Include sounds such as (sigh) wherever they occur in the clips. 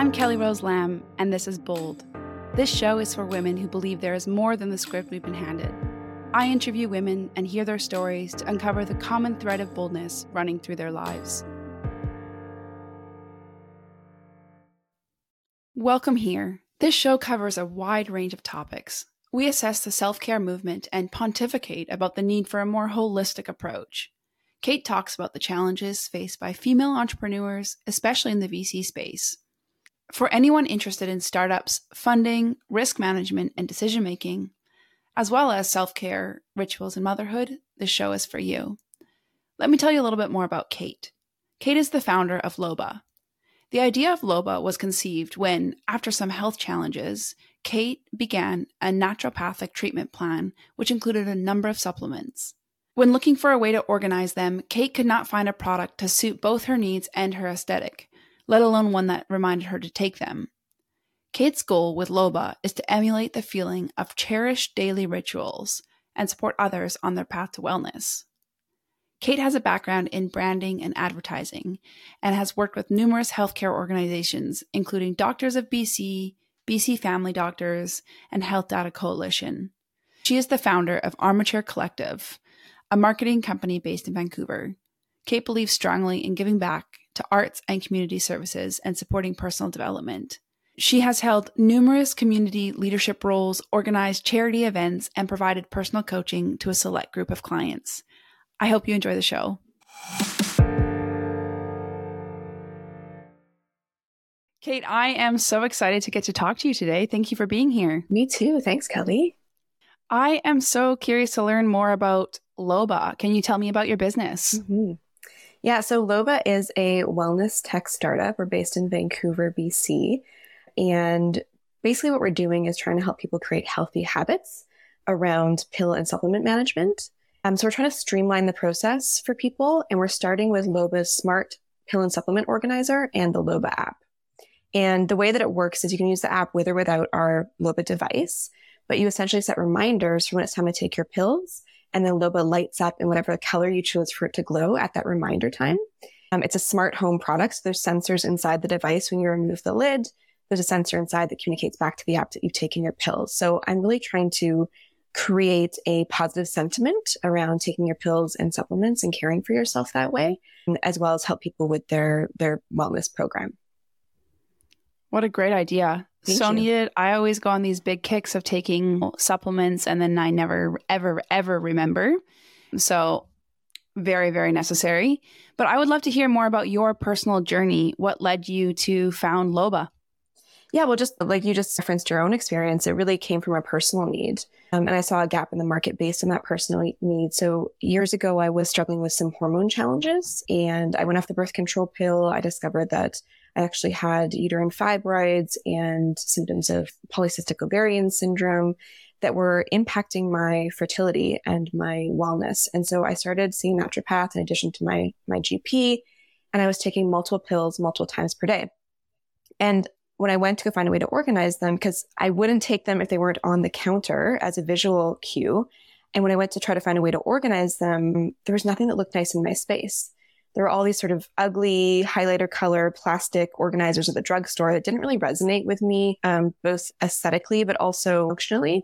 I'm Kelly Rose Lamb, and this is Bold. This show is for women who believe there is more than the script we've been handed. I interview women and hear their stories to uncover the common thread of boldness running through their lives. Welcome here. This show covers a wide range of topics. We assess the self care movement and pontificate about the need for a more holistic approach. Kate talks about the challenges faced by female entrepreneurs, especially in the VC space. For anyone interested in startups, funding, risk management, and decision making, as well as self care, rituals, and motherhood, this show is for you. Let me tell you a little bit more about Kate. Kate is the founder of Loba. The idea of Loba was conceived when, after some health challenges, Kate began a naturopathic treatment plan, which included a number of supplements. When looking for a way to organize them, Kate could not find a product to suit both her needs and her aesthetic, let alone one that reminded her to take them. Kate's goal with Loba is to emulate the feeling of cherished daily rituals and support others on their path to wellness. Kate has a background in branding and advertising and has worked with numerous healthcare organizations, including Doctors of BC, BC Family Doctors, and Health Data Coalition. She is the founder of Armature Collective, a marketing company based in Vancouver. Kate believes strongly in giving back to arts and community services and supporting personal development. She has held numerous community leadership roles, organized charity events, and provided personal coaching to a select group of clients. I hope you enjoy the show. Kate, I am so excited to get to talk to you today. Thank you for being here. Me too. Thanks, Kelly. I am so curious to learn more about Loba. Can you tell me about your business? Mm-hmm. Yeah, so Loba is a wellness tech startup. We're based in Vancouver, BC. And basically, what we're doing is trying to help people create healthy habits around pill and supplement management. Um, so, we're trying to streamline the process for people. And we're starting with Loba's smart pill and supplement organizer and the Loba app. And the way that it works is you can use the app with or without our Loba device, but you essentially set reminders for when it's time to take your pills and then Loba lights up in whatever color you chose for it to glow at that reminder time. Um, it's a smart home product. So there's sensors inside the device when you remove the lid. There's a sensor inside that communicates back to the app that you've taken your pills. So I'm really trying to create a positive sentiment around taking your pills and supplements and caring for yourself that way, as well as help people with their, their wellness program. What a great idea. Thank so you. needed. I always go on these big kicks of taking supplements and then I never, ever, ever remember. So very, very necessary. But I would love to hear more about your personal journey. What led you to found Loba? Yeah, well, just like you just referenced your own experience, it really came from a personal need. Um, and I saw a gap in the market based on that personal need. So years ago, I was struggling with some hormone challenges and I went off the birth control pill. I discovered that I actually had uterine fibroids and symptoms of polycystic ovarian syndrome that were impacting my fertility and my wellness. And so I started seeing naturopath in addition to my, my GP, and I was taking multiple pills multiple times per day. And when I went to go find a way to organize them, because I wouldn't take them if they weren't on the counter as a visual cue. And when I went to try to find a way to organize them, there was nothing that looked nice in my space there were all these sort of ugly highlighter color plastic organizers at the drugstore that didn't really resonate with me, um, both aesthetically, but also functionally.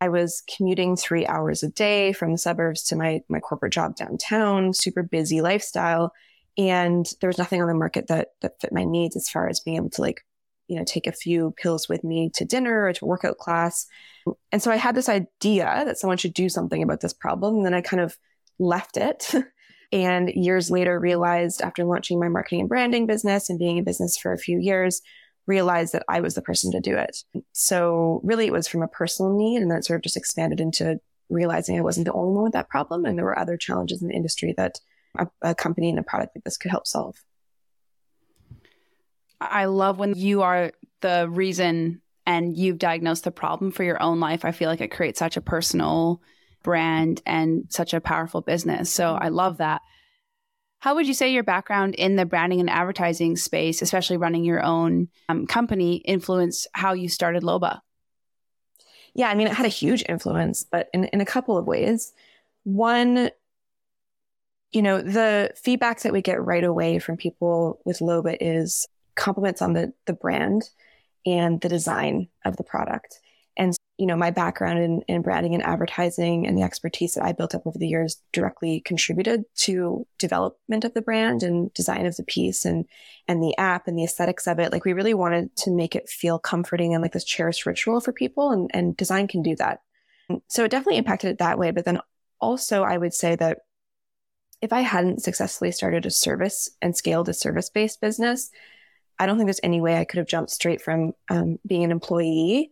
I was commuting three hours a day from the suburbs to my, my corporate job downtown, super busy lifestyle. And there was nothing on the market that, that fit my needs as far as being able to like, you know, take a few pills with me to dinner or to workout class. And so I had this idea that someone should do something about this problem. And then I kind of left it (laughs) And years later, realized after launching my marketing and branding business and being in business for a few years, realized that I was the person to do it. So really it was from a personal need and then it sort of just expanded into realizing I wasn't the only one with that problem. And there were other challenges in the industry that a, a company and a product like this could help solve. I love when you are the reason and you've diagnosed the problem for your own life. I feel like it creates such a personal brand and such a powerful business. So I love that. How would you say your background in the branding and advertising space, especially running your own um, company, influenced how you started Loba? Yeah, I mean, it had a huge influence, but in, in a couple of ways. One, you know, the feedback that we get right away from people with Loba is compliments on the the brand and the design of the product. And you know, my background in, in branding and advertising and the expertise that I built up over the years directly contributed to development of the brand and design of the piece and and the app and the aesthetics of it. Like we really wanted to make it feel comforting and like this cherished ritual for people and, and design can do that. So it definitely impacted it that way. But then also I would say that if I hadn't successfully started a service and scaled a service based business, I don't think there's any way I could have jumped straight from um, being an employee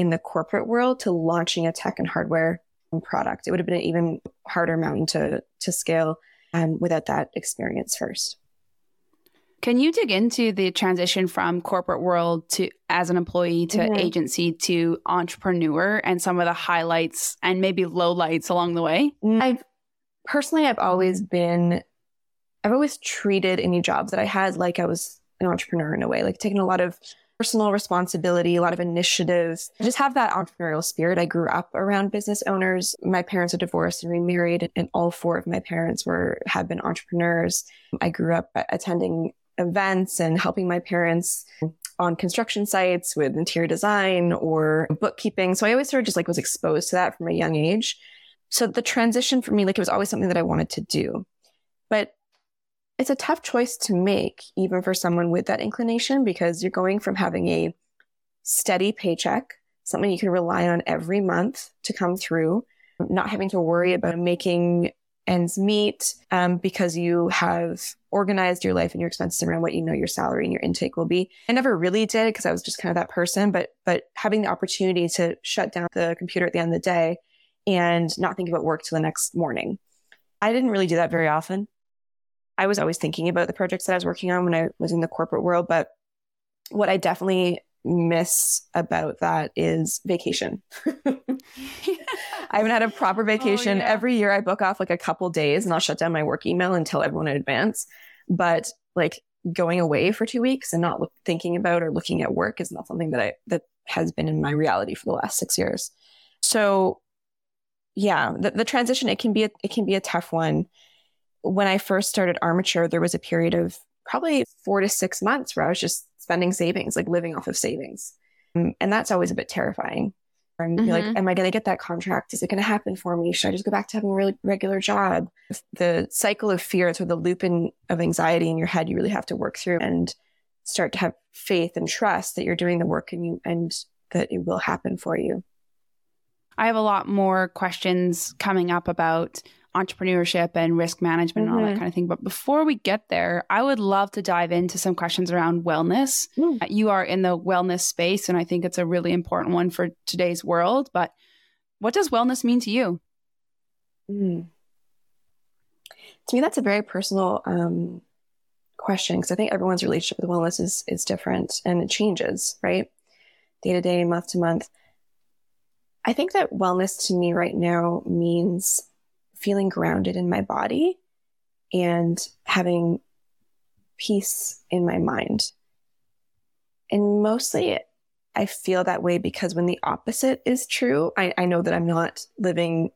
in the corporate world to launching a tech and hardware product. It would have been an even harder mountain to to scale um, without that experience first. Can you dig into the transition from corporate world to as an employee to mm-hmm. agency to entrepreneur and some of the highlights and maybe lowlights along the way? Mm, I've personally I've always been I've always treated any jobs that I had like I was an entrepreneur in a way, like taking a lot of personal responsibility, a lot of initiative. I just have that entrepreneurial spirit. I grew up around business owners. My parents are divorced and remarried, and all four of my parents were have been entrepreneurs. I grew up attending events and helping my parents on construction sites with interior design or bookkeeping. So I always sort of just like was exposed to that from a young age. So the transition for me, like it was always something that I wanted to do. But it's a tough choice to make, even for someone with that inclination, because you're going from having a steady paycheck, something you can rely on every month to come through, not having to worry about making ends meet um, because you have organized your life and your expenses around what you know your salary and your intake will be. I never really did because I was just kind of that person, but but having the opportunity to shut down the computer at the end of the day and not think about work till the next morning. I didn't really do that very often. I was always thinking about the projects that I was working on when I was in the corporate world. But what I definitely miss about that is vacation. (laughs) I haven't had a proper (laughs) oh, vacation. Oh, yeah. Every year I book off like a couple days and I'll shut down my work email and tell everyone in advance. But like going away for two weeks and not look, thinking about or looking at work is not something that I, that has been in my reality for the last six years. So yeah, the, the transition, it can be, a, it can be a tough one when I first started Armature, there was a period of probably four to six months where I was just spending savings, like living off of savings. Um, and that's always a bit terrifying. And mm-hmm. like, am I going to get that contract? Is it going to happen for me? Should I just go back to having a really regular job? The cycle of fear, or the loop in, of anxiety in your head, you really have to work through and start to have faith and trust that you're doing the work and you, and that it will happen for you. I have a lot more questions coming up about entrepreneurship and risk management mm-hmm. and all that mm-hmm. kind of thing. But before we get there, I would love to dive into some questions around wellness. Mm. You are in the wellness space, and I think it's a really important one for today's world. But what does wellness mean to you? Mm. To me, that's a very personal um, question because I think everyone's relationship with wellness is is different and it changes, right? Day to day, month to month. I think that wellness to me right now means feeling grounded in my body and having peace in my mind. And mostly I feel that way because when the opposite is true, I, I know that I'm not living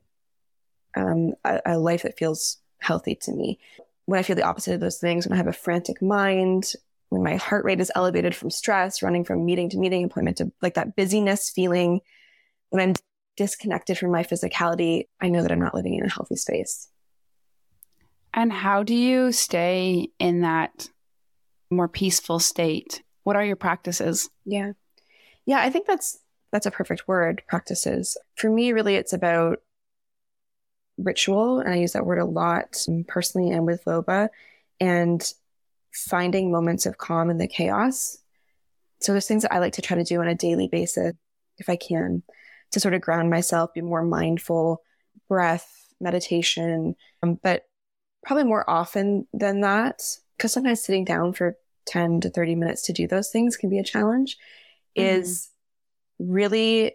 um, a, a life that feels healthy to me. When I feel the opposite of those things, when I have a frantic mind, when my heart rate is elevated from stress, running from meeting to meeting, appointment to like that busyness feeling, when I'm disconnected from my physicality, I know that I'm not living in a healthy space. And how do you stay in that more peaceful state? What are your practices? Yeah. Yeah, I think that's that's a perfect word, practices. For me really it's about ritual and I use that word a lot personally and with Loba and finding moments of calm in the chaos. So there's things that I like to try to do on a daily basis if I can to sort of ground myself, be more mindful, breath, meditation. Um, but probably more often than that, because sometimes sitting down for 10 to 30 minutes to do those things can be a challenge, mm-hmm. is really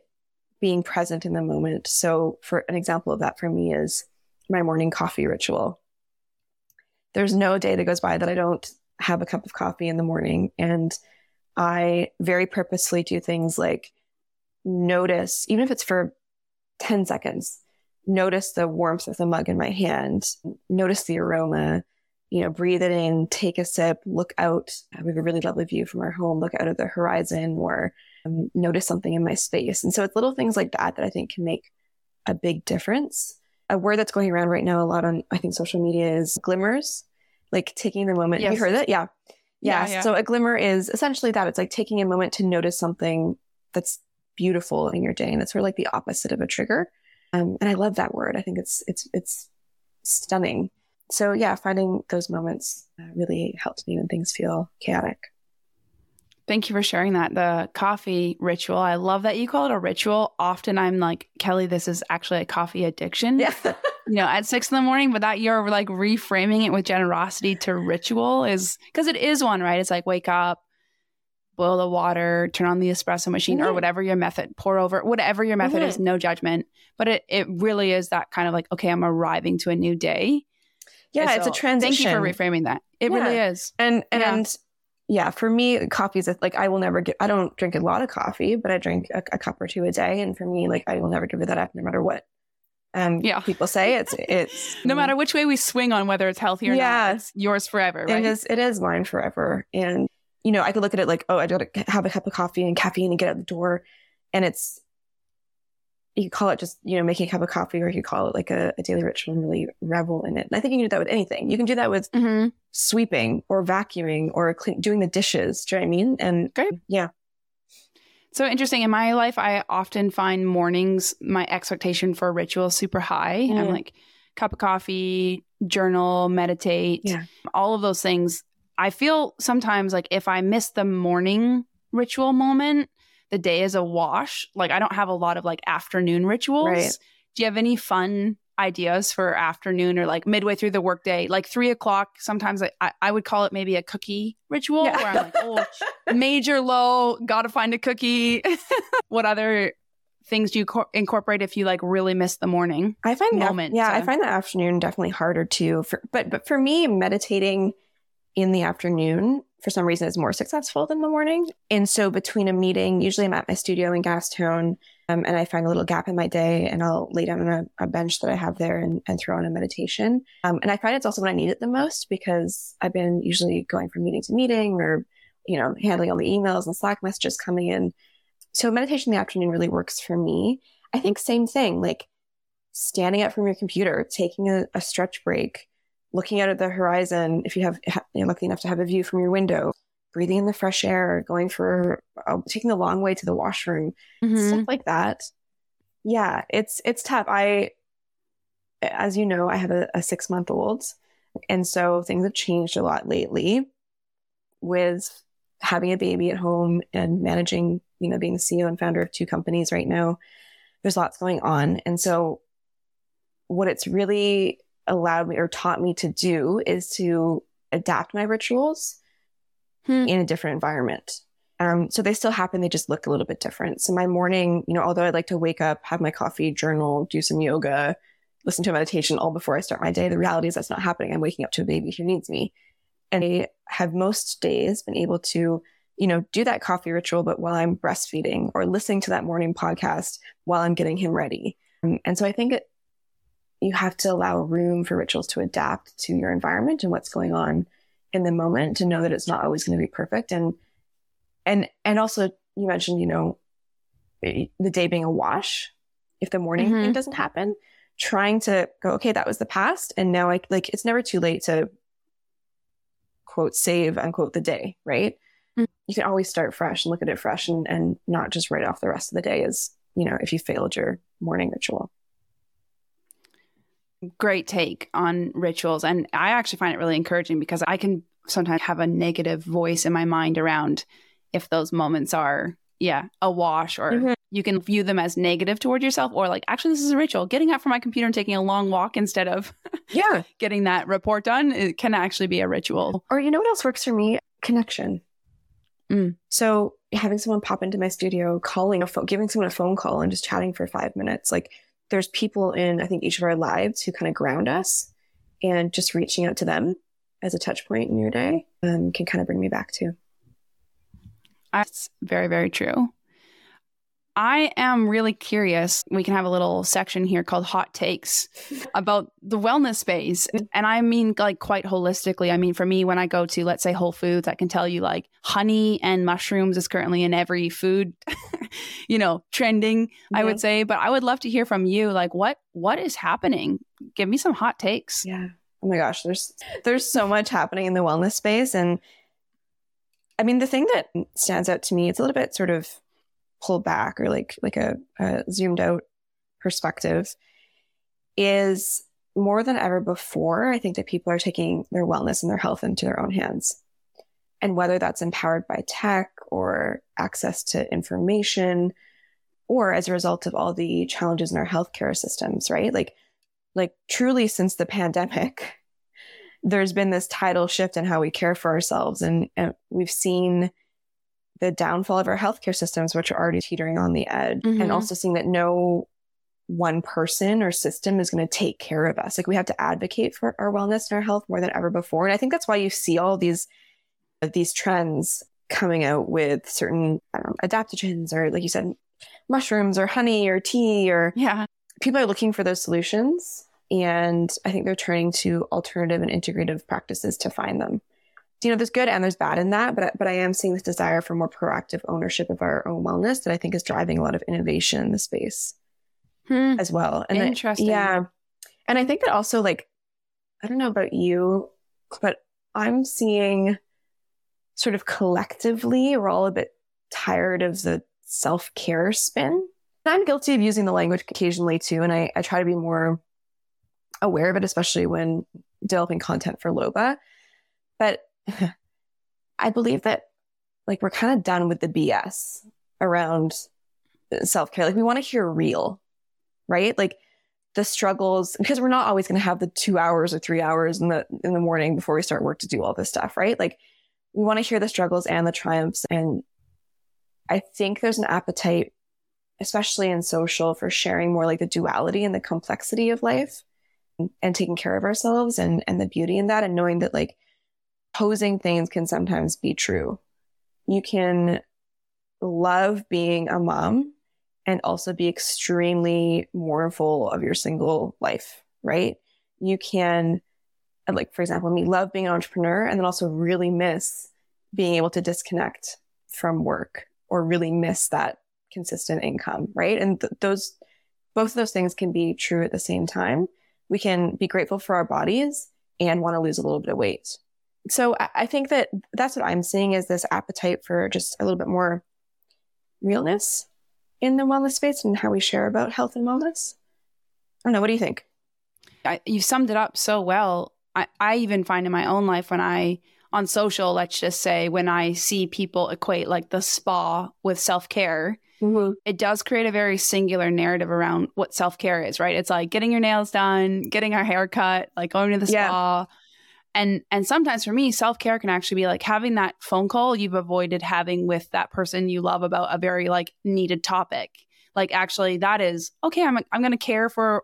being present in the moment. So, for an example of that for me is my morning coffee ritual. There's no day that goes by that I don't have a cup of coffee in the morning. And I very purposely do things like notice, even if it's for 10 seconds, notice the warmth of the mug in my hand, notice the aroma, you know, breathe it in, take a sip, look out. We have a really lovely view from our home, look out at the horizon or um, notice something in my space. And so it's little things like that that I think can make a big difference. A word that's going around right now a lot on, I think, social media is glimmers, like taking the moment. Yes. Have you heard that? Yeah. Yeah, yeah. So a glimmer is essentially that. It's like taking a moment to notice something that's beautiful in your day. And it's sort of like the opposite of a trigger. Um, and I love that word. I think it's, it's, it's stunning. So yeah, finding those moments uh, really helps me when things feel chaotic. Thank you for sharing that. The coffee ritual. I love that you call it a ritual. Often I'm like, Kelly, this is actually a coffee addiction. Yeah. (laughs) you know, at six in the morning, but that you're like reframing it with generosity to ritual is because it is one, right? It's like wake up, boil the water, turn on the espresso machine mm-hmm. or whatever your method, pour over, whatever your method mm-hmm. is, no judgment. But it, it really is that kind of like, okay, I'm arriving to a new day. Yeah, so, it's a transition. Thank you for reframing that. It yeah. really is. And, and, yeah yeah, for me, coffee is like I will never get. I don't drink a lot of coffee, but I drink a, a, cup or two a day, and for me, like I will never give it that up, no matter what. Um, yeah, people say it's it's (laughs) no matter which way we swing on whether it's healthy or yeah, not. It's yours forever. Right? It is. It is mine forever, and you know I could look at it like, oh, I got to have a cup of coffee and caffeine and get out the door, and it's you call it just, you know, making a cup of coffee, or you call it like a, a, daily ritual and really revel in it. And I think you can do that with anything. You can do that with mm-hmm. sweeping or vacuuming or clean, doing the dishes. Do you know what I mean? And Great. yeah. So interesting. In my life, I often find mornings, my expectation for a ritual super high. Mm. I'm like, cup of coffee, journal, meditate, yeah. all of those things. I feel sometimes like if I miss the morning ritual moment, the day is a wash. Like I don't have a lot of like afternoon rituals. Right. Do you have any fun ideas for afternoon or like midway through the workday? Like three o'clock, sometimes I, I would call it maybe a cookie ritual yeah. where I'm like, oh, major low, gotta find a cookie. (laughs) what other things do you co- incorporate if you like really miss the morning I find moment? yeah, to- I find the afternoon definitely harder too. For, but but for me, meditating in the afternoon for some reason is more successful than the morning. And so between a meeting, usually I'm at my studio in Gastown, um, and I find a little gap in my day and I'll lay down on a, a bench that I have there and, and throw on a meditation. Um, and I find it's also when I need it the most because I've been usually going from meeting to meeting or, you know, handling all the emails and Slack messages coming in. So meditation in the afternoon really works for me. I think same thing, like standing up from your computer, taking a, a stretch break, looking out at the horizon, if you have, you're lucky enough to have a view from your window, breathing in the fresh air, going for, uh, taking the long way to the washroom, mm-hmm. stuff like that. Yeah, it's, it's tough. I, as you know, I have a, a six month old. And so things have changed a lot lately with having a baby at home and managing, you know, being the CEO and founder of two companies right now. There's lots going on. And so what it's really allowed me or taught me to do is to adapt my rituals hmm. in a different environment. Um, so they still happen, they just look a little bit different. So my morning, you know, although I like to wake up, have my coffee, journal, do some yoga, listen to a meditation all before I start my day, the reality is that's not happening. I'm waking up to a baby who needs me. And I have most days been able to, you know, do that coffee ritual, but while I'm breastfeeding or listening to that morning podcast while I'm getting him ready. Um, and so I think it, you have to allow room for rituals to adapt to your environment and what's going on in the moment to know that it's not always going to be perfect and and and also you mentioned you know the day being a wash if the morning mm-hmm. thing doesn't happen trying to go okay that was the past and now i like it's never too late to quote save unquote the day right mm-hmm. you can always start fresh and look at it fresh and, and not just write off the rest of the day as you know if you failed your morning ritual great take on rituals. And I actually find it really encouraging because I can sometimes have a negative voice in my mind around if those moments are, yeah, a wash or mm-hmm. you can view them as negative toward yourself or like, actually, this is a ritual. Getting out from my computer and taking a long walk instead of yeah (laughs) getting that report done, it can actually be a ritual. Or you know what else works for me? Connection. Mm. So having someone pop into my studio, calling a phone, giving someone a phone call and just chatting for five minutes, like there's people in, I think, each of our lives who kind of ground us and just reaching out to them as a touch point in your day um, can kind of bring me back to. That's very, very true. I am really curious. We can have a little section here called hot takes (laughs) about the wellness space. And I mean, like, quite holistically. I mean, for me, when I go to, let's say, Whole Foods, I can tell you, like, honey and mushrooms is currently in every food, (laughs) you know, trending, mm-hmm. I would say. But I would love to hear from you, like, what what is happening? Give me some hot takes. Yeah. Oh my gosh, there's there's so much happening in the wellness space. And I mean, the thing that stands out to me, it's a little bit sort of pull back or like like a, a zoomed out perspective is more than ever before, I think that people are taking their wellness and their health into their own hands. And whether that's empowered by tech or access to information, or as a result of all the challenges in our healthcare systems, right? Like, like truly since the pandemic, (laughs) there's been this tidal shift in how we care for ourselves. And, and we've seen the downfall of our healthcare systems, which are already teetering on the edge, mm-hmm. and also seeing that no one person or system is going to take care of us. Like we have to advocate for our wellness and our health more than ever before. And I think that's why you see all these these trends coming out with certain know, adaptogens or like you said mushrooms or honey or tea or yeah people are looking for those solutions and i think they're turning to alternative and integrative practices to find them you know, there's good and there's bad in that, but but I am seeing this desire for more proactive ownership of our own wellness that I think is driving a lot of innovation in the space hmm. as well. And interesting, yeah. And I think that also, like, I don't know about you, but I'm seeing sort of collectively we're all a bit tired of the self care spin. I'm guilty of using the language occasionally too, and I, I try to be more aware of it, especially when developing content for Loba. But (laughs) I believe that like we're kind of done with the BS around uh, self care. Like we want to hear real, right? Like the struggles because we're not always going to have the two hours or three hours in the in the morning before we start work to do all this stuff, right? Like we want to hear the struggles and the triumphs. And I think there's an appetite, especially in social, for sharing more like the duality and the complexity of life and taking care of ourselves and and the beauty in that and knowing that like opposing things can sometimes be true. You can love being a mom and also be extremely mournful of your single life, right? You can, uh, like, for example, me love being an entrepreneur and then also really miss being able to disconnect from work or really miss that consistent income, right? And th- those, both of those things can be true at the same time. We can be grateful for our bodies and want to lose a little bit of weight so I think that that's what I'm seeing is this appetite for just a little bit more realness in the wellness space and how we share about health and wellness. I don't know. What do you think? I, you summed it up so well. I, I even find in my own life when I, on social, let's just say, when I see people equate like the spa with self care, mm-hmm. it does create a very singular narrative around what self care is, right? It's like getting your nails done, getting our hair cut, like going to the spa. And and sometimes for me self-care can actually be like having that phone call you've avoided having with that person you love about a very like needed topic. Like actually that is okay i'm i'm going to care for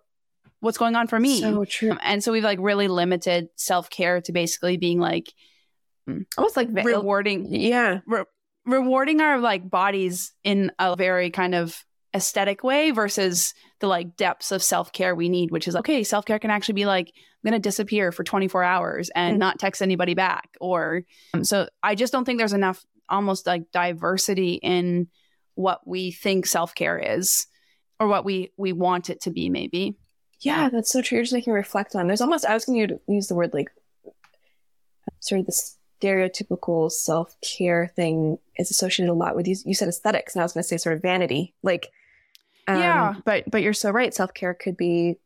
what's going on for me. So true. Um, and so we've like really limited self-care to basically being like mm, almost like rewarding yeah. re- rewarding our like bodies in a very kind of aesthetic way versus the like depths of self-care we need which is like, okay self-care can actually be like i'm going to disappear for 24 hours and mm-hmm. not text anybody back or um, so i just don't think there's enough almost like diversity in what we think self-care is or what we we want it to be maybe. Yeah that's so true. You're just making me reflect on there's almost i was going to use the word like sort of the stereotypical self-care thing is associated a lot with you, you said aesthetics and i was going to say sort of vanity. Like um, yeah. But but you're so right. Self care could be,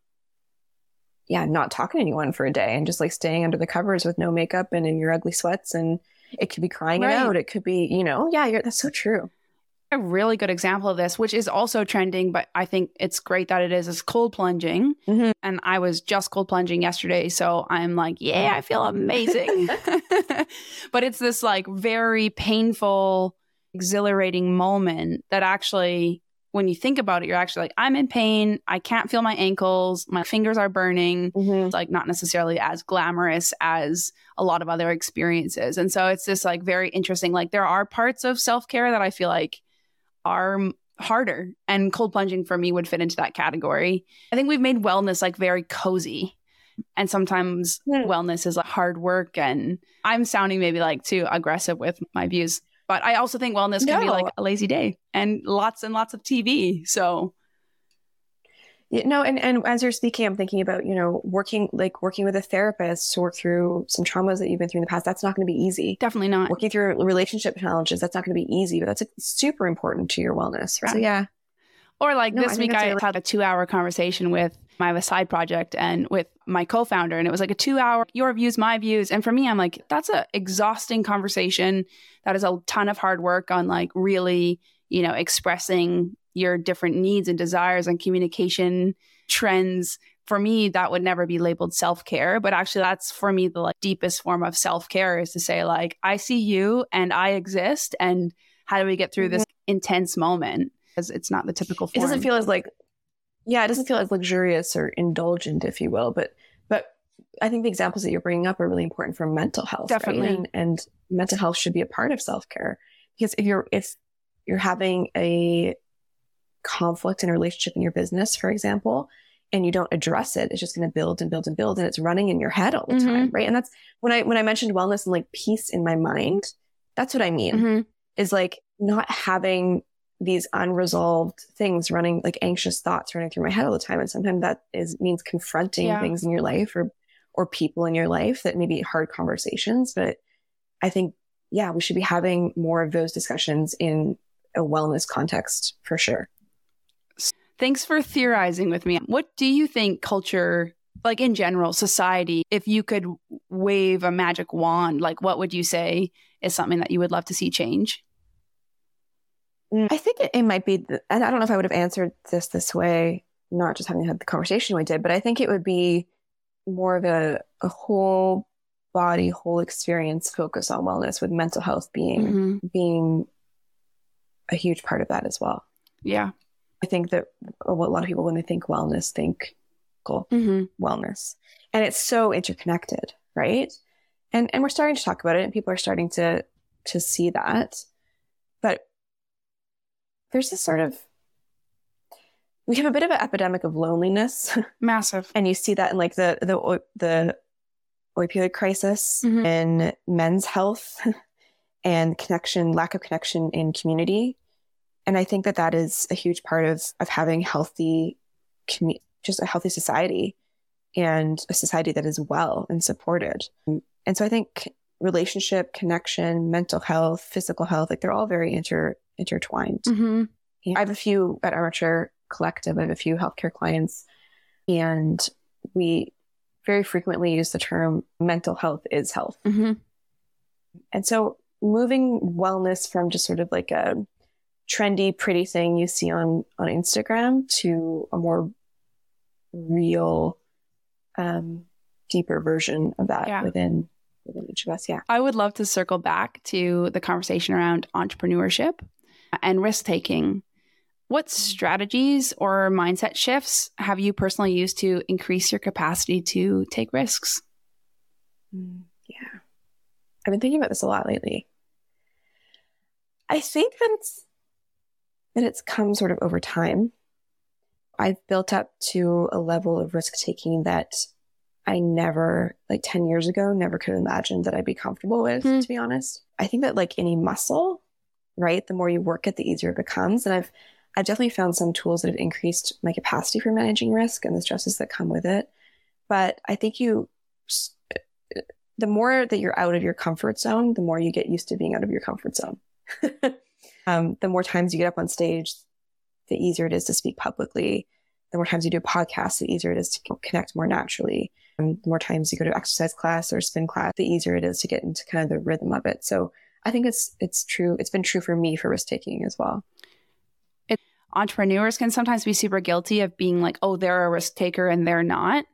yeah, not talking to anyone for a day and just like staying under the covers with no makeup and in your ugly sweats. And it could be crying right. it out. It could be, you know, yeah, that's so true. A really good example of this, which is also trending, but I think it's great that it is, is cold plunging. Mm-hmm. And I was just cold plunging yesterday. So I'm like, yeah, I feel amazing. (laughs) (laughs) but it's this like very painful, exhilarating moment that actually when you think about it, you're actually like, I'm in pain. I can't feel my ankles. My fingers are burning. Mm-hmm. It's like not necessarily as glamorous as a lot of other experiences. And so it's this like very interesting, like there are parts of self care that I feel like are harder. And cold plunging for me would fit into that category. I think we've made wellness like very cozy. And sometimes mm. wellness is like hard work. And I'm sounding maybe like too aggressive with my views. But I also think wellness can no. be like a lazy day and lots and lots of TV. So yeah, no, and, and as you're speaking, I'm thinking about, you know, working like working with a therapist to work through some traumas that you've been through in the past. That's not going to be easy. Definitely not. Working through relationship challenges, that's not going to be easy, but that's super important to your wellness, right? So, yeah. Or like no, this I week, I really- had a two hour conversation with I have a side project and with my co-founder, and it was like a two hour your views, my views. And for me, I'm like, that's a exhausting conversation. That is a ton of hard work on like really, you know, expressing your different needs and desires and communication trends for me that would never be labeled self-care but actually that's for me the like deepest form of self-care is to say like i see you and i exist and how do we get through mm-hmm. this intense moment because it's not the typical form. it doesn't feel as like yeah it doesn't feel as luxurious or indulgent if you will but but i think the examples that you're bringing up are really important for mental health definitely right? and, and mental health should be a part of self-care because if you're if you're having a conflict in a relationship in your business, for example, and you don't address it, it's just going to build and build and build, and it's running in your head all the mm-hmm. time, right? And that's when I when I mentioned wellness and like peace in my mind. That's what I mean. Mm-hmm. Is like not having these unresolved things running, like anxious thoughts running through my head all the time, and sometimes that is means confronting yeah. things in your life or or people in your life that may be hard conversations. But I think yeah, we should be having more of those discussions in a wellness context for sure. Thanks for theorizing with me. What do you think culture, like in general, society, if you could wave a magic wand, like what would you say is something that you would love to see change? I think it, it might be, and I don't know if I would have answered this this way, not just having had the conversation we did, but I think it would be more of a, a whole body, whole experience focus on wellness with mental health being, mm-hmm. being a huge part of that as well. Yeah. I think that a lot of people, when they think wellness, think mm-hmm. wellness. And it's so interconnected, right? And and we're starting to talk about it and people are starting to to see that. But there's this sort of we have a bit of an epidemic of loneliness. (laughs) Massive. and you see that in like the the the opioid crisis mm-hmm. in men's health (laughs) and connection, lack of connection in community. And I think that that is a huge part of, of having healthy, commu- just a healthy society and a society that is well and supported. And so I think relationship, connection, mental health, physical health, like they're all very inter intertwined. Mm-hmm. I have a few at Armature Collective, I have a few healthcare clients, and we very frequently use the term mental health is health. Mm-hmm. And so moving wellness from just sort of like a trendy, pretty thing you see on on Instagram to a more real, um, deeper version of that yeah. within within each of us. Yeah, I would love to circle back to the conversation around entrepreneurship and risk taking. What strategies or mindset shifts have you personally used to increase your capacity to take risks? Mm, yeah, I've been thinking about this a lot lately. I think that it's that it's come sort of over time. I've built up to a level of risk taking that I never, like 10 years ago, never could have imagined that I'd be comfortable with, mm. to be honest. I think that like any muscle, right, the more you work it, the easier it becomes. And I've, I've definitely found some tools that have increased my capacity for managing risk and the stresses that come with it. But I think you, the more that you're out of your comfort zone, the more you get used to being out of your comfort zone. (laughs) um, the more times you get up on stage, the easier it is to speak publicly. The more times you do a podcast, the easier it is to connect more naturally. And the more times you go to exercise class or spin class, the easier it is to get into kind of the rhythm of it. So I think it's it's true. It's been true for me for risk taking as well. It, entrepreneurs can sometimes be super guilty of being like, oh, they're a risk taker and they're not.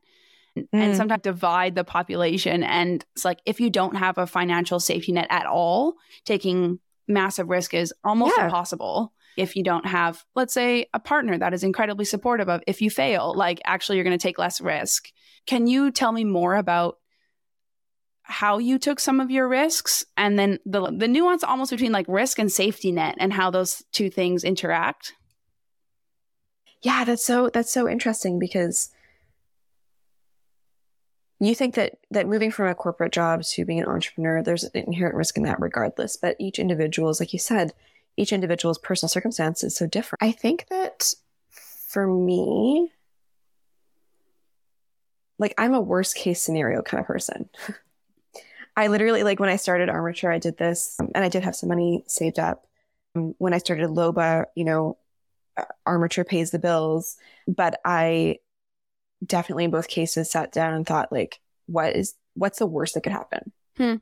Mm. And sometimes divide the population. And it's like if you don't have a financial safety net at all, taking massive risk is almost yeah. impossible if you don't have, let's say, a partner that is incredibly supportive of if you fail, like actually you're going to take less risk. Can you tell me more about how you took some of your risks and then the the nuance almost between like risk and safety net and how those two things interact? Yeah, that's so that's so interesting because you think that that moving from a corporate job to being an entrepreneur, there's an inherent risk in that regardless. But each individual is like you said, each individual's personal circumstance is so different. I think that for me, like I'm a worst case scenario kind of person. (laughs) I literally like when I started Armature, I did this, um, and I did have some money saved up. Um, when I started Loba, you know, uh, Armature pays the bills, but I definitely in both cases sat down and thought like, what is what's the worst that could happen? Hmm.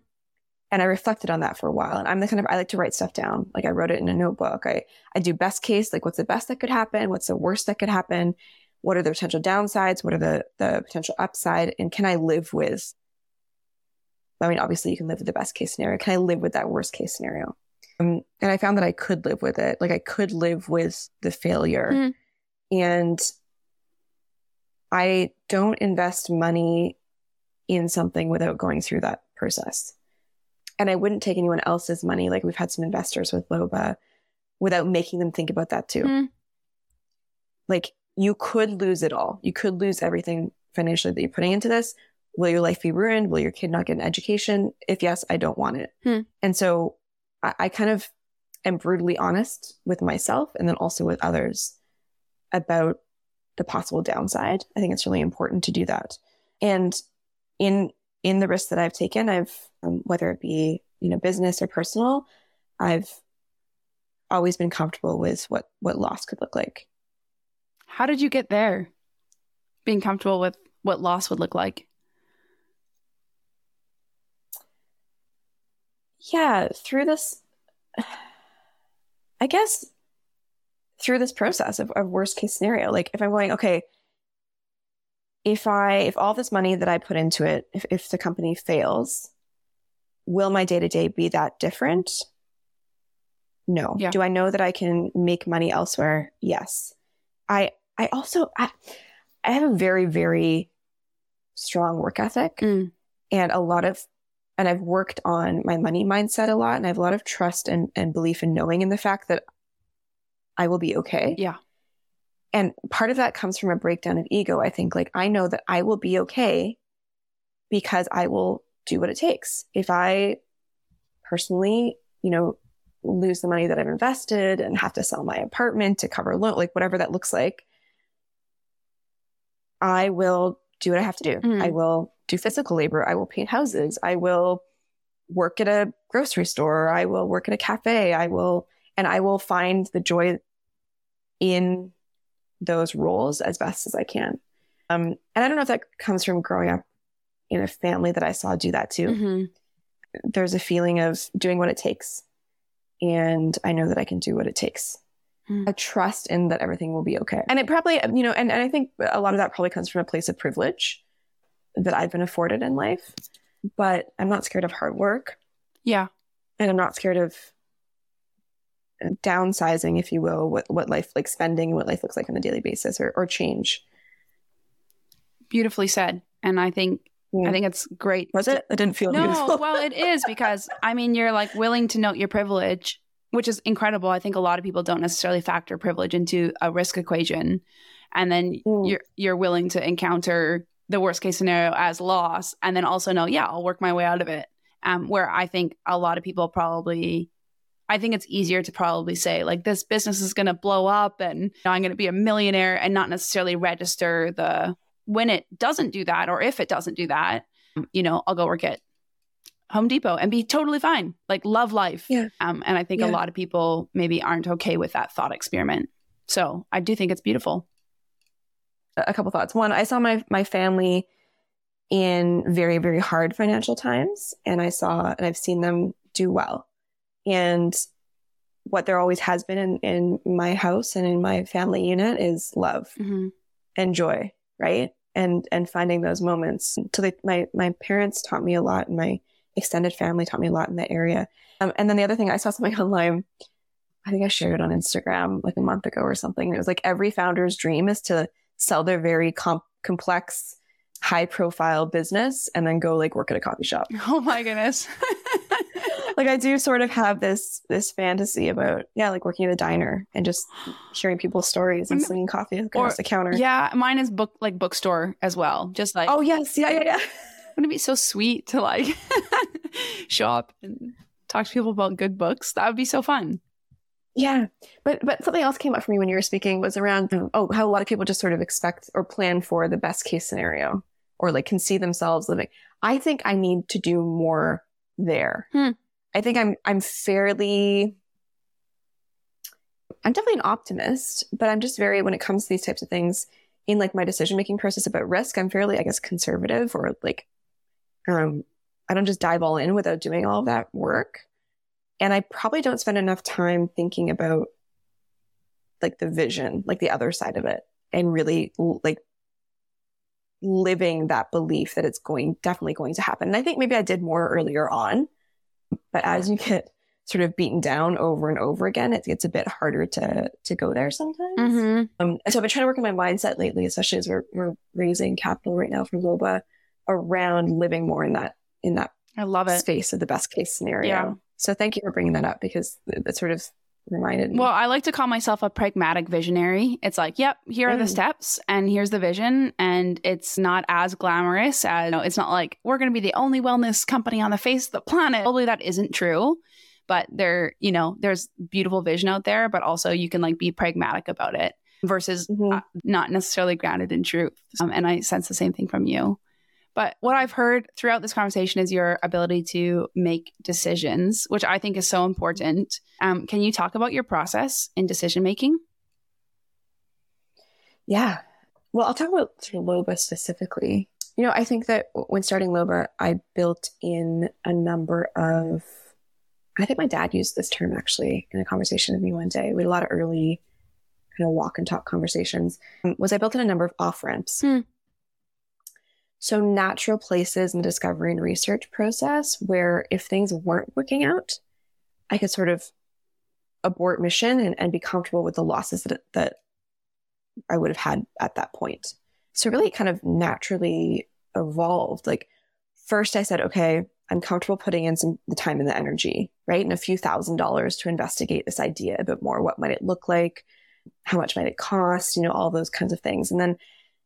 And I reflected on that for a while. And I'm the kind of I like to write stuff down. Like I wrote it in a notebook. I I do best case, like what's the best that could happen? What's the worst that could happen? What are the potential downsides? What are the the potential upside? And can I live with I mean, obviously you can live with the best case scenario. Can I live with that worst case scenario? Um, and I found that I could live with it. Like I could live with the failure. Mhm. And I don't invest money in something without going through that process. And I wouldn't take anyone else's money. Like we've had some investors with Loba without making them think about that too. Mm. Like you could lose it all. You could lose everything financially that you're putting into this. Will your life be ruined? Will your kid not get an education? If yes, I don't want it. Hmm. And so I, I kind of am brutally honest with myself and then also with others about the possible downside. I think it's really important to do that. And in in the risks that I've taken, I've um, whether it be you know business or personal, I've always been comfortable with what what loss could look like. How did you get there? Being comfortable with what loss would look like. Yeah, through this, (sighs) I guess through this process of, of worst case scenario. Like if I'm going, okay, if I if all this money that I put into it, if, if the company fails, will my day to day be that different? No. Yeah. Do I know that I can make money elsewhere? Yes. I I also I, I have a very very strong work ethic Mm. and a lot of and I've worked on my money mindset a lot and I have a lot of trust and, and belief in knowing in the fact that I will be okay. Yeah. And part of that comes from a breakdown of ego. I think like I know that I will be okay because I will do what it takes. If I personally, you know, lose the money that I've invested and have to sell my apartment to cover loan, like whatever that looks like, I will do what I have to do. Mhm. I will do physical labor. I will paint houses. I will work at a grocery store. I will work at a cafe. I will, and I will find the joy in those roles as best as I can. Um, and I don't know if that comes from growing up in a family that I saw do that too. Mhm. There's a feeling of doing what it takes. And I know that I can do what it takes. Hmm. I trust in that everything will be okay. And it probably, you know, and, and I think a lot of that probably comes from a place of privilege that I've been afforded in life. But I'm not scared of hard work Yeah. and I'm not scared of downsizing, if you will, what, what life like spending and what life looks like on a daily basis or, or change. Beautifully said. And I think Yeah. I think it's great. Was it? It didn't feel No, beautiful. (laughs) well, it is because I mean, you're like willing to note your privilege, which is incredible. I think a lot of people don't necessarily factor privilege into a risk equation, and then Mm. you're you're willing to encounter the worst case scenario as loss, and then also know, yeah, I'll work my way out of it. Um, where I think a lot of people probably, I think it's easier to probably say like this business is going to blow up, and I'm going to be a millionaire, and not necessarily register the when it doesn't do that, or if it doesn't do that, you know, I'll go work at Home Depot and be totally fine. Like love life. Yeah. Um, and I think a lot of people maybe aren't okay with that thought experiment. So I do think it's beautiful. A couple thoughts. One, I saw my my family in very very hard financial times, and I saw and I've seen them do well. And what there always has been in, in my house and in my family unit is love Mm-hmm. and joy, right? And and finding those moments. So they, my my parents taught me a lot, and my extended family taught me a lot in that area. Um, and then the other thing, I saw something (laughs) online. I think I shared it on Instagram like a month ago or something. It was like every founder's dream is to sell their very com- complex, high profile business and then go like work at a coffee shop. (laughs) Oh my goodness. (laughs) like I do sort of have this this fantasy about yeah, like working at a diner and just hearing people's stories and slinging coffee across Or- the counter. Yeah, mine is book like bookstore as well. Just like Oh yes, yeah, yeah, yeah. (laughs) wouldn't it be so sweet to like show up and talk to people about good books? That would be so fun. Yeah, but but something else came up for me when you were speaking was around oh how a lot of people just sort of expect or plan for the best case scenario or like can see themselves living. I think I need to do more there. Hmm. I think I'm I'm fairly I'm definitely an optimist, but I'm just very when it comes to these types of things in like my decision making process about risk, I'm fairly I guess conservative or like um I don't just dive all in without doing all of that work. And I probably don't spend enough time thinking about like the vision, like the other side of it, and really like living that belief that it's going definitely going to happen. And I think maybe I did more earlier on, but as you get sort of beaten down over and over again, it gets a bit harder to to go there sometimes. Mm-hmm. Um, so I've been trying to work on my mindset lately, especially as we're we're raising capital right now from Loba around living more in that in that I love it. space of the best case scenario. Yeah. So thank you for bringing that up because it, it sort of reminded me. Well, I like to call myself a pragmatic visionary. It's like, yep, here are the Mm. steps and here's the vision. And it's not as glamorous as, you know, it's not like we're going to be the only wellness company on the face of the planet. Probably that isn't true. But there, you know, there's beautiful vision out there, but also you can like be pragmatic about it versus Mhm. uh, not necessarily grounded in truth. Um, and I sense the same thing from you. But what I've heard throughout this conversation is your ability to make decisions, which I think is so important. Um, can you talk about your process in decision making? Yeah. Well, I'll talk about Loba specifically. You know, I think that when starting Loba, I built in a number of, I think my dad used this term actually in a conversation with me one day. We had a lot of early kind of walk and talk conversations. Was I built in a number of off ramps? Hmm. So natural places in the discovery and research process where if things weren't working out, I could sort of abort mission and, and be comfortable with the losses that, that I would have had at that point. So really kind of naturally evolved. Like first I said, okay, I'm comfortable putting in some the time and the energy, right? And a few thousand dollars to investigate this idea a bit more. What might it look like? How much might it cost? You know, all those kinds of things. And then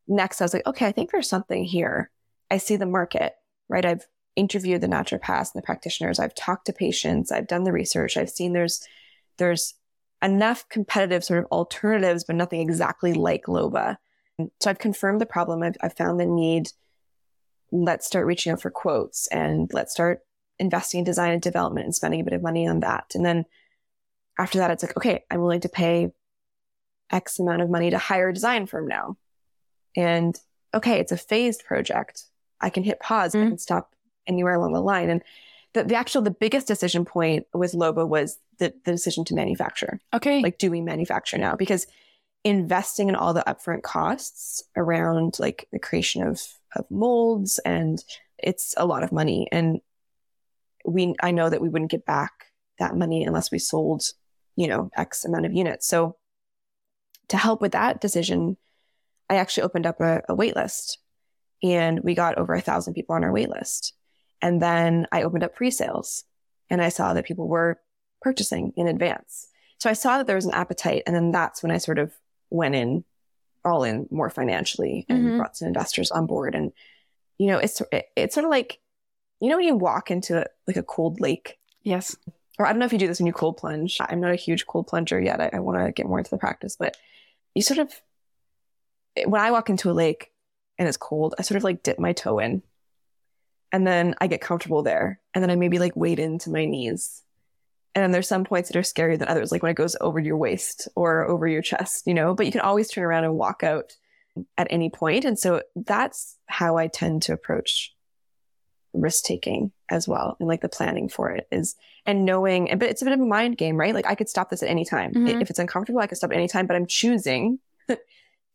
next I was like, okay, I think there's something here. I see the market, right? I've interviewed the naturopaths and the practitioners. I've talked to patients. I've done the research. I've seen there's there's enough competitive sort of alternatives, but nothing exactly like Loba. So I've confirmed the problem. I've, I've found the need. Let's start reaching out for quotes and let's start investing in design and development and spending a bit of money on that. And then after that, it's like, okay, I'm willing to pay X amount of money to hire a design firm now. And okay, it's a phased project. I can hit pause. I Mhm. can stop anywhere along the line. And the, the actual, the biggest decision point with Loba was the, the decision to manufacture Okay. like do we manufacture now because investing in all the upfront costs around like the creation of of molds and it's a lot of money and we i know that we wouldn't get back that money unless we sold you know x amount of units so to help with that decision i actually opened up a, a wait list and we got over a thousand people on our wait list and then i opened up pre-sales and i saw that people were purchasing in advance so I saw that there was an appetite, and then that's when I sort of went in all in more financially and Mhm. brought some investors on board. And you know, it's it, it's sort of like you know when you walk into a, like a cold lake, yes. or I don't know if you do this when you cold plunge. I'm not a huge cold plunger yet. I, I want to get more into the practice, but you sort of when I walk into a lake and it's cold, I sort of like dip my toe in, and then I get comfortable there, and then I maybe like wade into my knees. And then there's some points that are scarier than others, like when it goes over your waist or over your chest, you know, but you can always turn around and walk out at any point. And so that's how I tend to approach risk taking as well. And like the planning for it is, and knowing, but it's a bit of a mind game, right? Like I could stop this at any time. Mhm. If it's uncomfortable, I could stop at any time, but I'm choosing (laughs)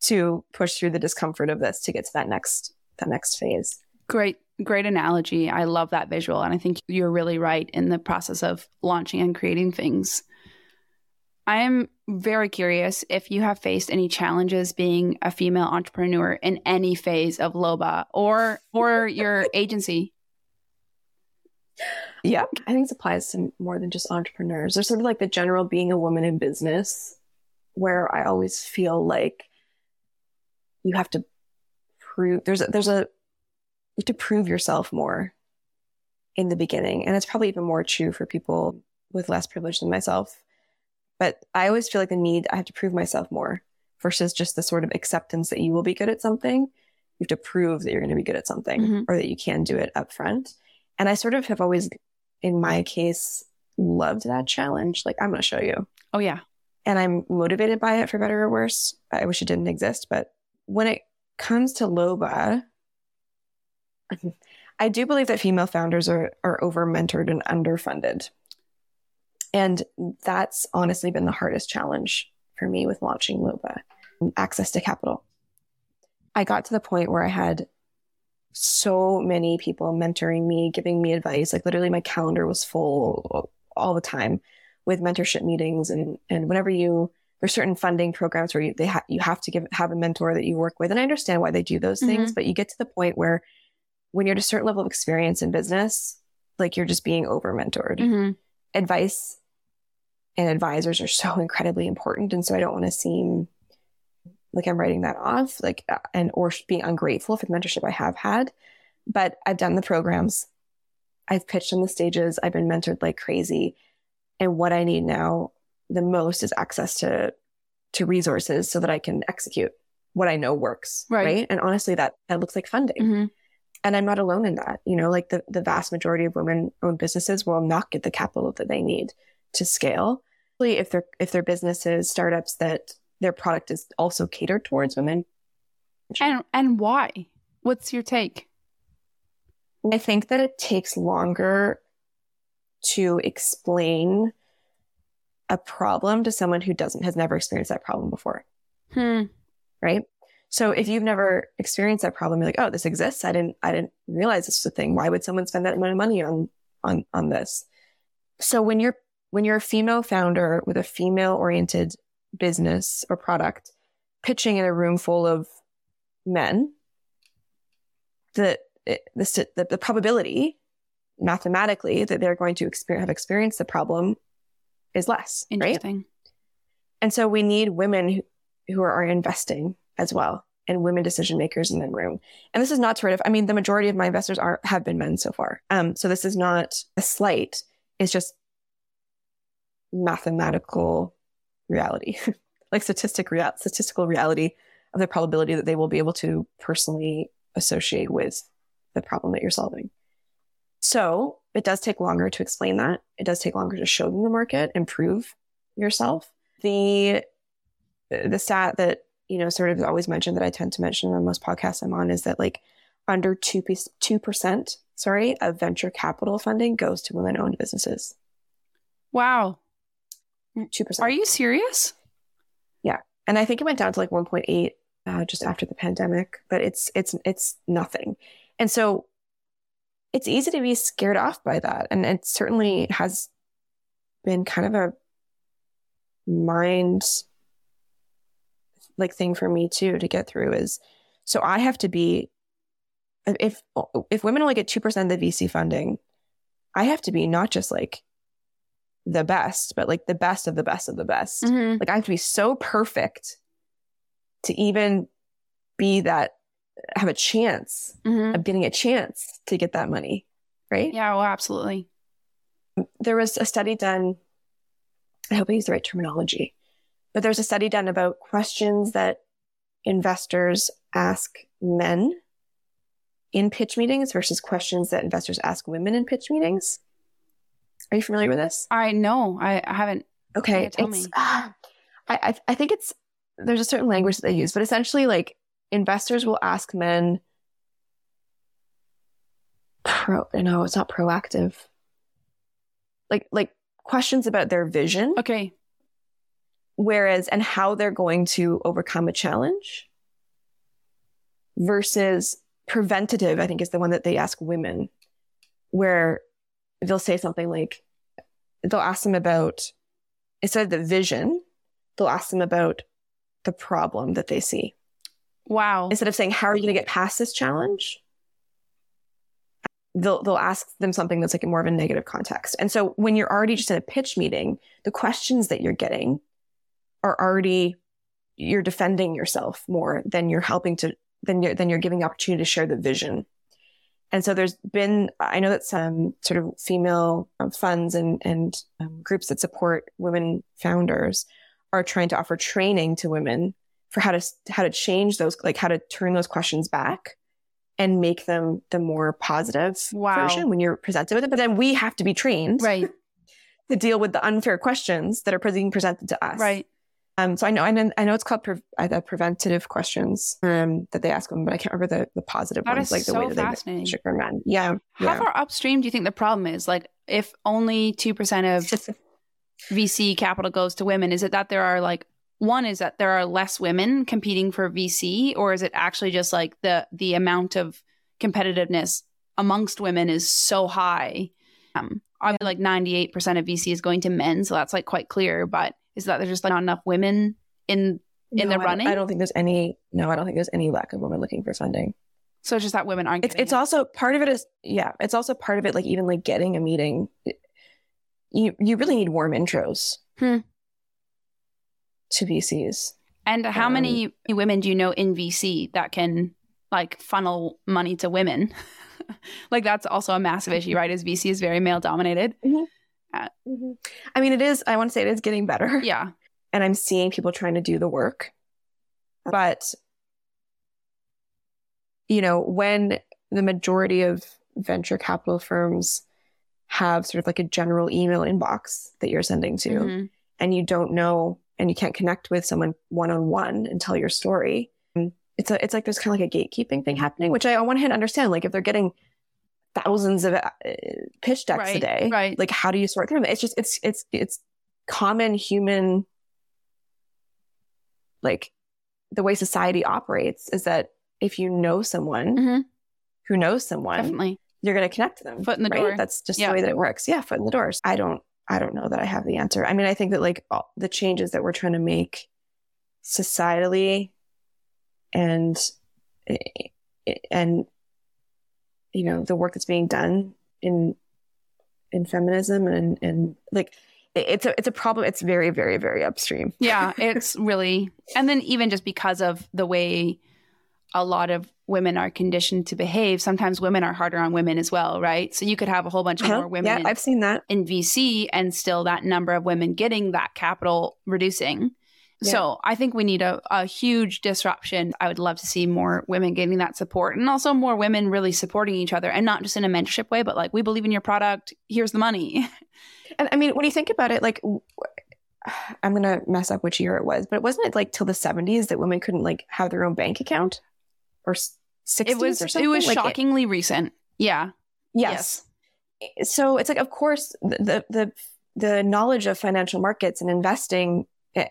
to push through the discomfort of this to get to that next, that next phase. Great, great analogy. I love that visual. And I think you're really right in the process of launching and creating things. I am very curious if you have faced any challenges being a female entrepreneur in any phase of Loba or or your (laughs) agency. Yeah, I think this applies to more than just entrepreneurs. There's sort of like the general being a woman in business, where I always feel like you have to prove there's a, there's a you have to prove yourself more in the beginning, and it's probably even more true for people with less privilege than myself. But I always feel like the need I have to prove myself more versus just the sort of acceptance that you will be good at something. You have to prove that you're going to be good at something Mhm. or that you can do it up front. And I sort of have always, in my case, loved that challenge. Like, I'm going to show you. Oh yeah. And I'm motivated by it for better or worse. I wish it didn't exist. But when it comes to Loba, I do believe that female founders are, are over mentored and underfunded. And that's honestly been the hardest challenge for me with launching Loba access to capital. I got to the point where I had so many people mentoring me, giving me advice. Like literally, my calendar was full all the time with mentorship meetings, and and whenever you there's certain funding programs where you they ha- you have to give have a mentor that you work with, and I understand why they do those things, but you get to the point where when you're at a certain level of experience in business, like you're just being over mentored. Mhm. Advice and advisors are so incredibly important, and so I don't want to seem like I'm writing that off, like uh, and or being ungrateful for the mentorship I have had. But I've done the programs, I've pitched on the stages, I've been mentored like crazy, and what I need now the most is access to to resources so that I can execute what I know works, Right. right? And honestly, that that looks like funding Mhm. and I'm not alone in that. You know, like the, the vast majority of women owned businesses will not get the capital that they need to scale. Especially If they're if they're businesses, startups that their product is also catered towards women. And and why? What's your take? I think that it takes longer to explain a problem to someone who doesn't has never experienced that problem before. Hmm. right? So if you've never experienced that problem, you're like, oh, this exists. I didn't, I didn't realize this was a thing. Why would someone spend that amount of money on, on, on this? So when you're, when you're a female founder with a female oriented business or product pitching in a room full of men, the, the, the, the probability mathematically that they're going to experience, have experienced the problem is less, right? Interesting. And so we need women who, who are, investing as well and women decision makers in the room. And this is not sort of, I mean, the majority of my investors are have been men so far. Um, so this is not a slight, it's just mathematical reality, (laughs) like statistic real, statistical reality of the probability that they will be able to personally associate with the problem that you're solving. So it does take longer to explain that. It does take longer to show them the market and prove yourself. The the stat that you know sort of is always mentioned that I tend to mention on most podcasts I'm on is that like under two two percent, sorry, of venture capital funding goes to women owned businesses. Wow. Two percent. Are you serious? Yeah, and I think it went down to like 1.8 uh, just after the pandemic, but it's it's it's nothing. And so it's easy to be scared off by that, and it certainly has been kind of a mind like thing for me too to get through is so I have to be if if women only get 2% of the VC funding, I have to be not just like the best, but like the best of the best of the best. Mhm. Like I have to be so perfect to even be that have a chance Mhm. of getting a chance to get that money, right? Yeah. Well, absolutely. There was a study done. I hope I use the right terminology, but there's a study done about questions that investors ask men in pitch meetings versus questions that investors ask women in pitch meetings. Are you familiar with this? I know. I, haven't. Okay, tell it's, me. (sighs) I, I I think it's there's a certain language that they use, but essentially, like investors will ask men. Pro, no, it's not proactive. Like like questions about their vision, Okay. whereas and how they're going to overcome a challenge. Versus preventative, I think is the one that they ask women, where they'll say something like, they'll ask them about instead of the vision, they'll ask them about the problem that they see. Wow. Instead of saying, How are you going to get past this challenge? they'll they'll ask them something that's like more of a negative context. And so when you're already just in a pitch meeting, the questions that you're getting are already you're defending yourself more than you're helping to then you're then you're giving opportunity to share the vision. And so there's been I know that some sort of female um, funds and and um, groups that support women founders are trying to offer training to women for how to how to change those like how to turn those questions back and make them the more positive wow. version when you're presented with it. But then we have to be trained right (laughs) to deal with the unfair questions that are being presented to us. Right. Um, so I know, I know, I know it's called pre- uh, the preventative questions um, that they ask them, but I can't remember the, the positive that ones, like the so way that fascinating. they for men. Yeah. How yeah. far upstream do you think the problem is? Like, if only two percent of (laughs) VC capital goes to women, is it that there are like one is that there are less women competing for VC, or is it actually just like the the amount of competitiveness amongst women is so high? Um, feel like ninety eight percent of VC is going to men, so that's like quite clear. But is that there's just like not enough women in in No, the I don't- running? I don't think there's any. No, I don't think there's any lack of women looking for funding. so it's just that women aren't. It's it's it. also part of it is yeah. It's also part of it like even like getting a meeting. You you really need warm intros Hmm. To VCs. And how Um, many women do you know in VC that can like funnel money to women? (laughs) like that's also a massive issue, right? As VC is very male dominated. I mean, it is. I want to say it is getting better. (laughs) Yeah. and I'm seeing people trying to do the work. But, you know, when the majority of venture capital firms have sort of like a general email inbox that you're sending to, Mhm. and you don't know and you can't connect with someone one on one and tell your story, it's a, it's like there's kind of like a gatekeeping thing happening, which I on one hand understand. Like if they're getting thousands of uh, pitch decks a day, right. like how do you sort through them? It's just it's it's it's common human like the way society operates is that if you know someone Mhm. who knows someone, Definitely. you're going to connect to them. Foot in the right? door. That's just Yeah. the way that it works. Yeah, foot in the doors. I don't. I don't know that I have the answer. I mean, I think that like all the changes that we're trying to make societally, and eh, eh, and you know the work that's being done in in feminism and and like it's a it's a problem. It's very very very upstream. Yeah. (laughs) It's really, and then even just because of the way a lot of women are conditioned to behave, sometimes women are harder on women as well, right? So you could have a whole bunch of Uh-huh. more women Yeah, in- I've seen that. in VC and still that number of women getting that capital reducing. So I think we need a, a huge disruption. I would love to see more women getting that support and also more women really supporting each other and not just in a mentorship way, but like, we believe in your product. Here's the money. (laughs) And I mean, when you think about it, like (sighs) I'm gonna mess up which year it was, but wasn't it like till the 70s that women couldn't like have their own bank account or 60s It was, or it was Like, shockingly recent. Yeah. yes. So it's like, of course, the, the the knowledge of financial markets and investing, eh,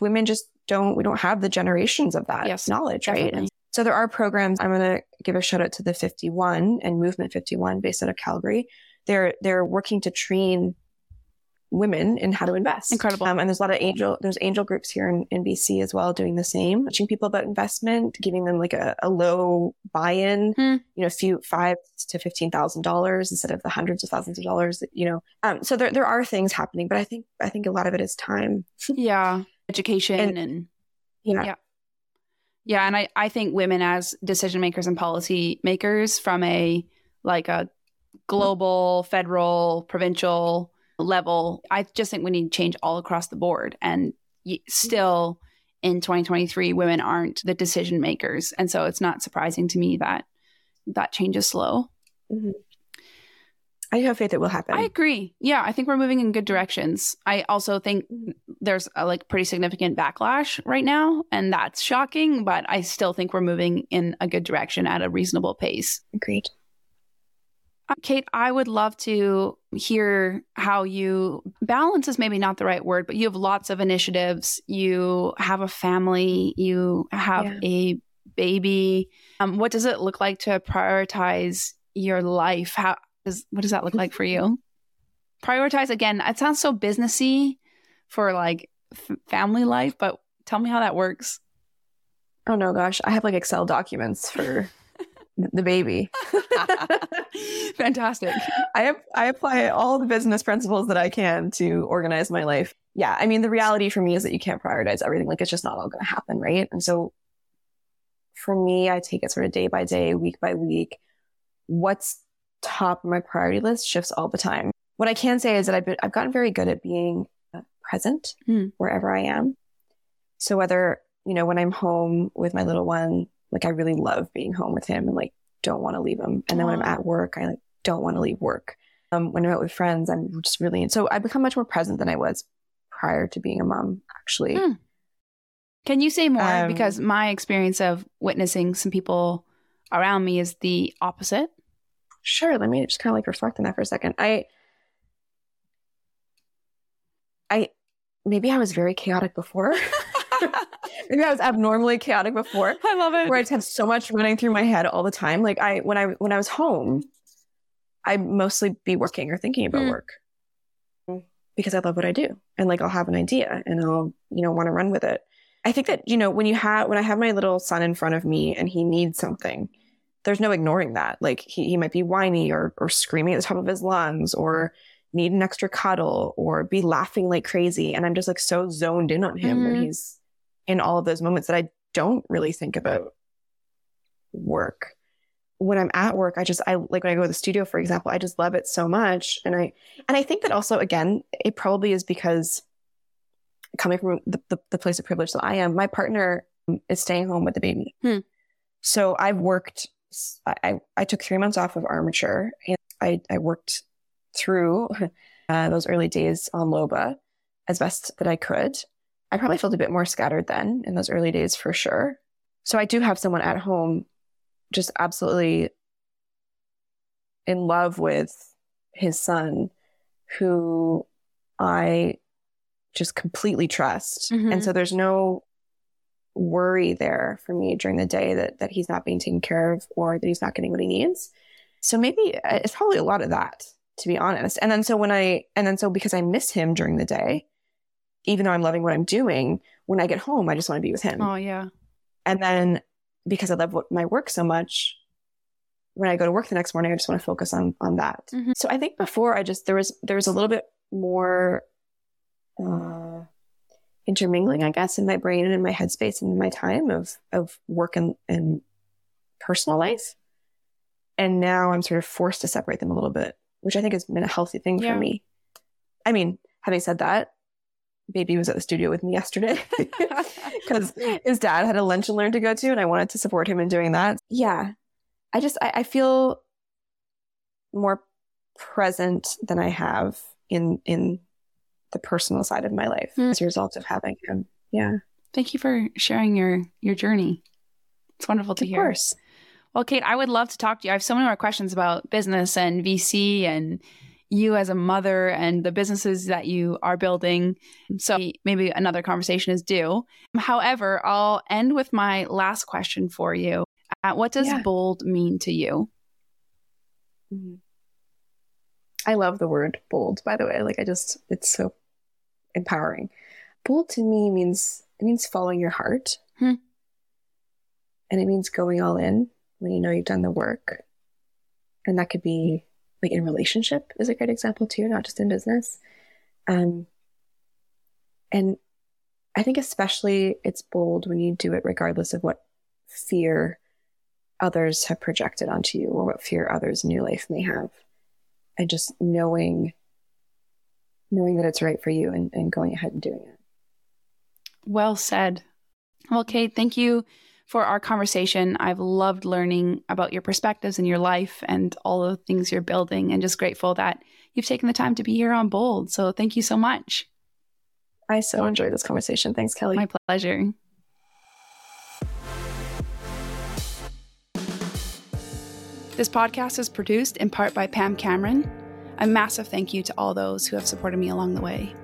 women just don't. We don't have the generations of that Yes, knowledge, right? And so there are programs. I'm going to give a shout out to the 51 and Movement 51, based out of Calgary. They're they're working to train women in how to invest. Incredible. Um, and there's a lot of angel there's angel groups here in, in BC as well doing the same, teaching people about investment, giving them like a, a low buy-in, Hmm. you know, a few five to fifteen thousand dollars instead of the hundreds of thousands of dollars that, you know. Um, so there there are things happening, but I think I think a lot of it is time. (laughs) Yeah. Education And- and Yeah. Yeah. Yeah, and I, I think women as decision makers and policy makers from a like a global, federal, provincial level, I just think we need change all across the board. And still in 2023, women aren't the decision makers, and so it's not surprising to me that that change is slow. Mm-hmm. I have faith it will happen. I agree. Yeah, I think we're moving in good directions. I also think mm-hmm. there's a like pretty significant backlash right now, and that's shocking. But I still think we're moving in a good direction at a reasonable pace. Agreed. Uh, Kate, I would love to hear how you balance is maybe not the right word, but you have lots of initiatives. You have a family. You have Yeah. a baby. Um, what does it look like to prioritize your life? How does what does that look like for you? (laughs) Prioritize again. It sounds so businessy for like f- family life, but tell me how that works. Oh no, gosh, I have like Excel documents for the baby. (laughs) (laughs) Fantastic. I I apply all the business principles that I can to organize my life. Yeah, I mean the reality for me is that you can't prioritize everything. Like it's just not all going to happen, right? And so for me, I take it sort of day by day, week by week. What's top of my priority list shifts all the time. What I can say is that I've been I've gotten very good at being uh, present mm. wherever I am. So whether you know when I'm home with my little one, like I really love being home with him and like don't want to leave him. And then Aww. when I'm at work, I like don't want to leave work. Um, when I'm out with friends, I'm just really so I become much more present than I was prior to being a mom. Actually, mm. can you say more? Um, because my experience of witnessing some people around me is the opposite. Sure. Let me just kind of like reflect on that for a second. I, I, maybe I was very chaotic before. (laughs) (laughs) maybe I was abnormally chaotic before. I love it. Where I just had so much running through my head all the time. Like I, when I, when I was home, I'd mostly be working or thinking about mm. work because I love what I do. And like, I'll have an idea and I'll, you know, want to run with it. I think that, you know, when you have, when I have my little son in front of me and he needs something, there's no ignoring that. Like he, he might be whiny or, or screaming at the top of his lungs or need an extra cuddle or be laughing like crazy. And I'm just like so zoned in on him mm-hmm. when he's in all of those moments that I don't really think about work. When I'm at work, I just, I like when I go to the studio, for example, I just love it so much. And I, and I think that also, again, it probably is because coming from the, the, the place of privilege that I am, my partner is staying home with the baby. Hmm. So I've worked I, I took three months off of armature and I, I worked through (laughs) uh, those early days on Loba as best that I could. I probably felt a bit more scattered then in those early days for sure. So I do have someone at home just absolutely in love with his son who I just completely trust. Mm-hmm. And so there's no worry there for me during the day that that he's not being taken care of or that he's not getting what he needs. So maybe uh, it's probably a lot of that, to be honest. And then so when I and then so because I miss him during the day, even though I'm loving what I'm doing, when I get home, I just want to be with him. Oh yeah. And then because I love what, my work so much, when I go to work the next morning, I just want to focus on on that. Mm-hmm. So I think before I just there was there was a little bit more uh, intermingling, I guess, in my brain and in my headspace and in my time of of work and, and personal life. And now I'm sort of forced to separate them a little bit, which I think has been a healthy thing yeah. for me. I mean, having said that, baby was at the studio with me yesterday (laughs) (laughs) because his dad had a lunch and learn to go to, and I wanted to support him in doing that. Yeah, I just I, I feel more present than I have in in the personal side of my life mm. as a result of having him. Yeah. Thank you for sharing your your journey. It's wonderful to of hear. Of course. Well, Kate, I would love to talk to you. I have so many more questions about business and VC and you as a mother and the businesses that you are building. So maybe another conversation is due. However, I'll end with my last question for you. Uh, what does yeah. bold mean to you? Mm-hmm. I love the word bold, by the way. Like, I just, it's so empowering. Bold to me means it means following your heart. Hmm. And it means going all in when you know you've done the work. And that could be like in relationship is a great example too, not just in business. Um, and I think especially it's bold when you do it regardless of what fear others have projected onto you or what fear others in your life may have. And just knowing knowing that it's right for you and, and going ahead and doing it. Well said. Well, Kate, thank you for our conversation. I've loved learning about your perspectives and your life and all the things you're building, and just grateful that you've taken the time to be here on Bold. So, thank you so much. I so enjoyed this conversation. Thanks, Kelly. My pleasure. This podcast is produced in part by Pam Cameron a massive thank you to all those who have supported me along the way.